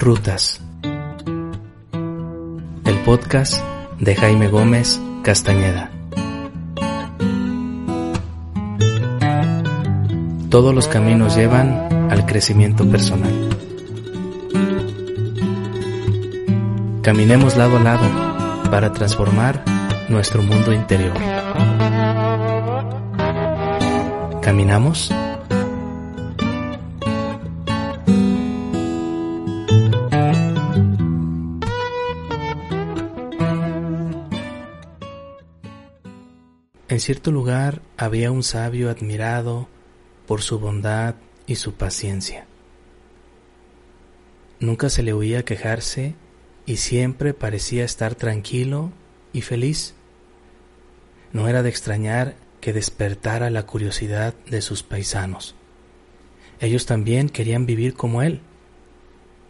Rutas. El podcast de Jaime Gómez Castañeda. Todos los caminos llevan al crecimiento personal. Caminemos lado a lado para transformar nuestro mundo interior. ¿Caminamos? Cierto lugar había un sabio admirado por su bondad y su paciencia. Nunca se le oía quejarse y siempre parecía estar tranquilo y feliz. No era de extrañar que despertara la curiosidad de sus paisanos. Ellos también querían vivir como él.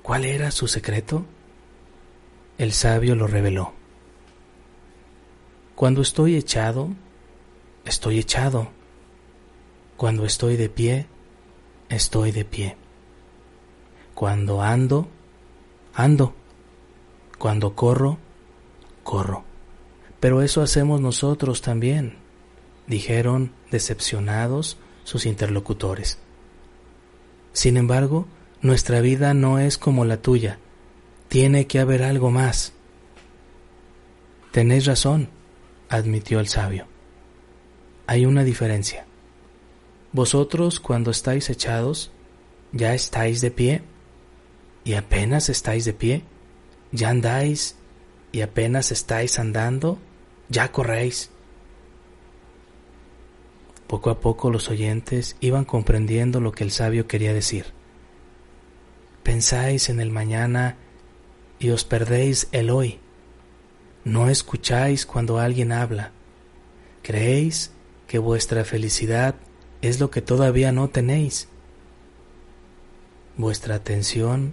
¿Cuál era su secreto? El sabio lo reveló. Cuando estoy echado, estoy echado. Cuando estoy de pie, estoy de pie. Cuando ando, ando. Cuando corro, corro. Pero eso hacemos nosotros también, dijeron decepcionados sus interlocutores. Sin embargo, nuestra vida no es como la tuya. Tiene que haber algo más. Tenéis razón, admitió el sabio hay una diferencia. Vosotros cuando estáis echados, ya estáis de pie, y apenas estáis de pie, ya andáis, y apenas estáis andando, ya corréis. Poco a poco los oyentes iban comprendiendo lo que el sabio quería decir. Pensáis en el mañana y os perdéis el hoy. No escucháis cuando alguien habla. Creéis que vuestra felicidad es lo que todavía no tenéis. Vuestra atención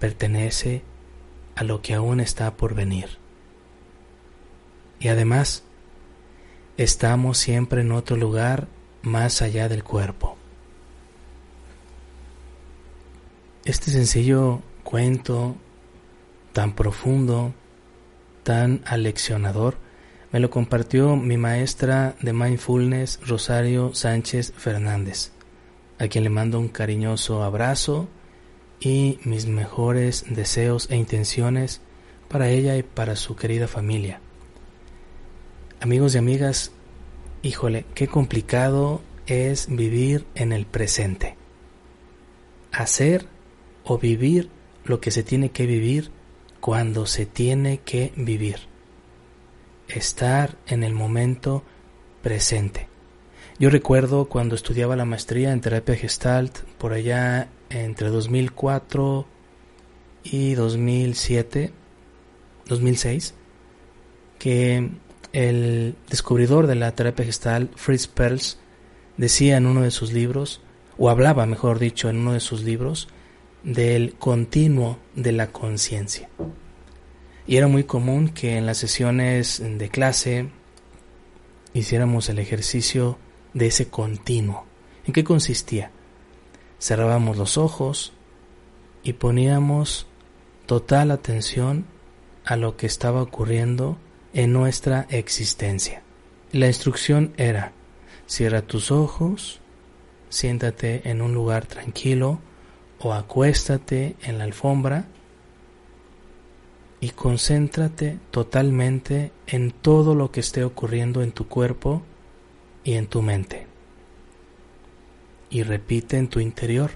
pertenece a lo que aún está por venir. Y además, estamos siempre en otro lugar más allá del cuerpo. Este sencillo cuento, tan profundo, tan aleccionador, me lo compartió mi maestra de mindfulness, Rosario Sánchez Fernández, a quien le mando un cariñoso abrazo y mis mejores deseos e intenciones para ella y para su querida familia. Amigos y amigas, híjole, qué complicado es vivir en el presente. Hacer o vivir lo que se tiene que vivir cuando se tiene que vivir estar en el momento presente. Yo recuerdo cuando estudiaba la maestría en terapia gestalt, por allá entre 2004 y 2007, 2006, que el descubridor de la terapia gestalt, Fritz Perls, decía en uno de sus libros, o hablaba, mejor dicho, en uno de sus libros, del continuo de la conciencia. Y era muy común que en las sesiones de clase hiciéramos el ejercicio de ese continuo. ¿En qué consistía? Cerrábamos los ojos y poníamos total atención a lo que estaba ocurriendo en nuestra existencia. La instrucción era, cierra tus ojos, siéntate en un lugar tranquilo o acuéstate en la alfombra y concéntrate totalmente en todo lo que esté ocurriendo en tu cuerpo y en tu mente. Y repite en tu interior,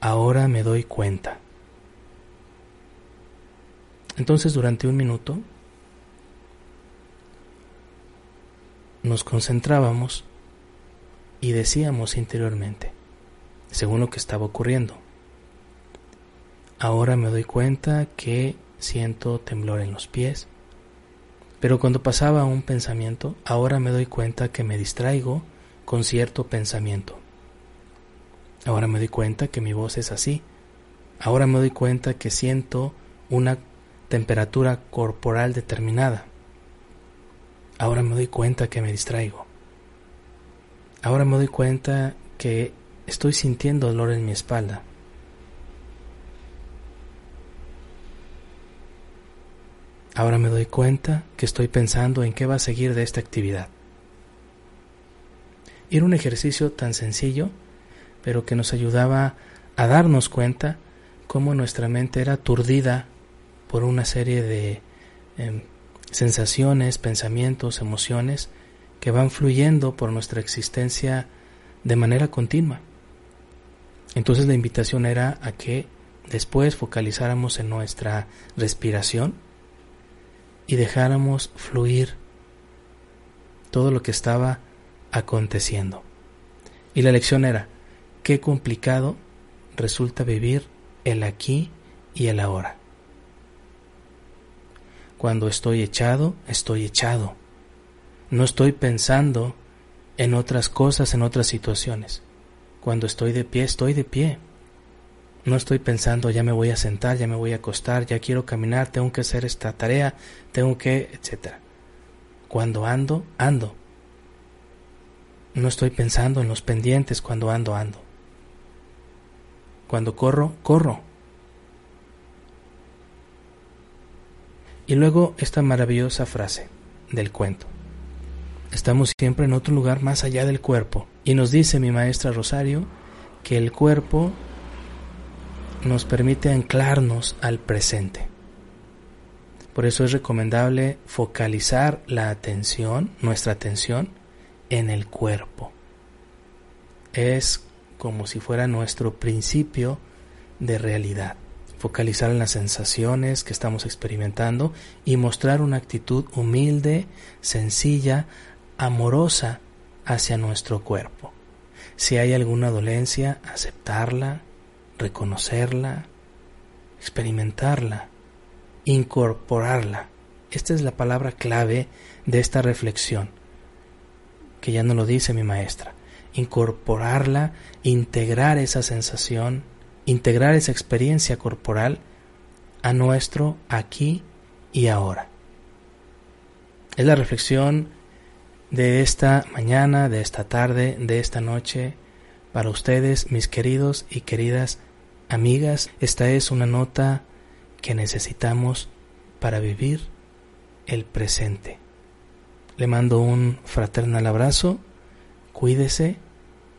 ahora me doy cuenta. Entonces durante un minuto nos concentrábamos y decíamos interiormente, según lo que estaba ocurriendo, ahora me doy cuenta que siento temblor en los pies. Pero cuando pasaba un pensamiento, ahora me doy cuenta que me distraigo con cierto pensamiento. Ahora me doy cuenta que mi voz es así. Ahora me doy cuenta que siento una temperatura corporal determinada. Ahora me doy cuenta que me distraigo. Ahora me doy cuenta que estoy sintiendo dolor en mi espalda. Ahora me doy cuenta que estoy pensando en qué va a seguir de esta actividad. Era un ejercicio tan sencillo, pero que nos ayudaba a darnos cuenta cómo nuestra mente era aturdida por una serie de em, sensaciones, pensamientos, emociones que van fluyendo por nuestra existencia de manera continua. Entonces la invitación era a que después focalizáramos en nuestra respiración y dejáramos fluir todo lo que estaba aconteciendo. Y la lección era, qué complicado resulta vivir el aquí y el ahora. Cuando estoy echado, estoy echado. No estoy pensando en otras cosas, en otras situaciones. Cuando estoy de pie, estoy de pie. No estoy pensando, ya me voy a sentar, ya me voy a acostar, ya quiero caminar, tengo que hacer esta tarea, tengo que, etc. Cuando ando, ando. No estoy pensando en los pendientes cuando ando, ando. Cuando corro, corro. Y luego esta maravillosa frase del cuento. Estamos siempre en otro lugar más allá del cuerpo. Y nos dice mi maestra Rosario que el cuerpo nos permite anclarnos al presente. Por eso es recomendable focalizar la atención, nuestra atención, en el cuerpo. Es como si fuera nuestro principio de realidad. Focalizar en las sensaciones que estamos experimentando y mostrar una actitud humilde, sencilla, amorosa hacia nuestro cuerpo. Si hay alguna dolencia, aceptarla, reconocerla, experimentarla, incorporarla. Esta es la palabra clave de esta reflexión, que ya no lo dice mi maestra. Incorporarla, integrar esa sensación, integrar esa experiencia corporal a nuestro aquí y ahora. Es la reflexión de esta mañana, de esta tarde, de esta noche, para ustedes, mis queridos y queridas amigas, esta es una nota que necesitamos para vivir el presente. Le mando un fraternal abrazo, cuídese,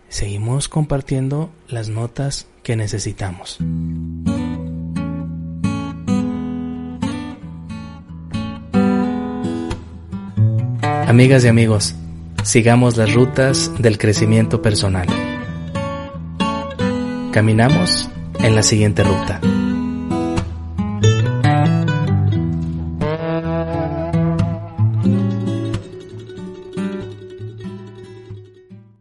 seguimos compartiendo las notas que necesitamos. Amigas y amigos, sigamos las rutas del crecimiento personal. Caminamos en la siguiente ruta.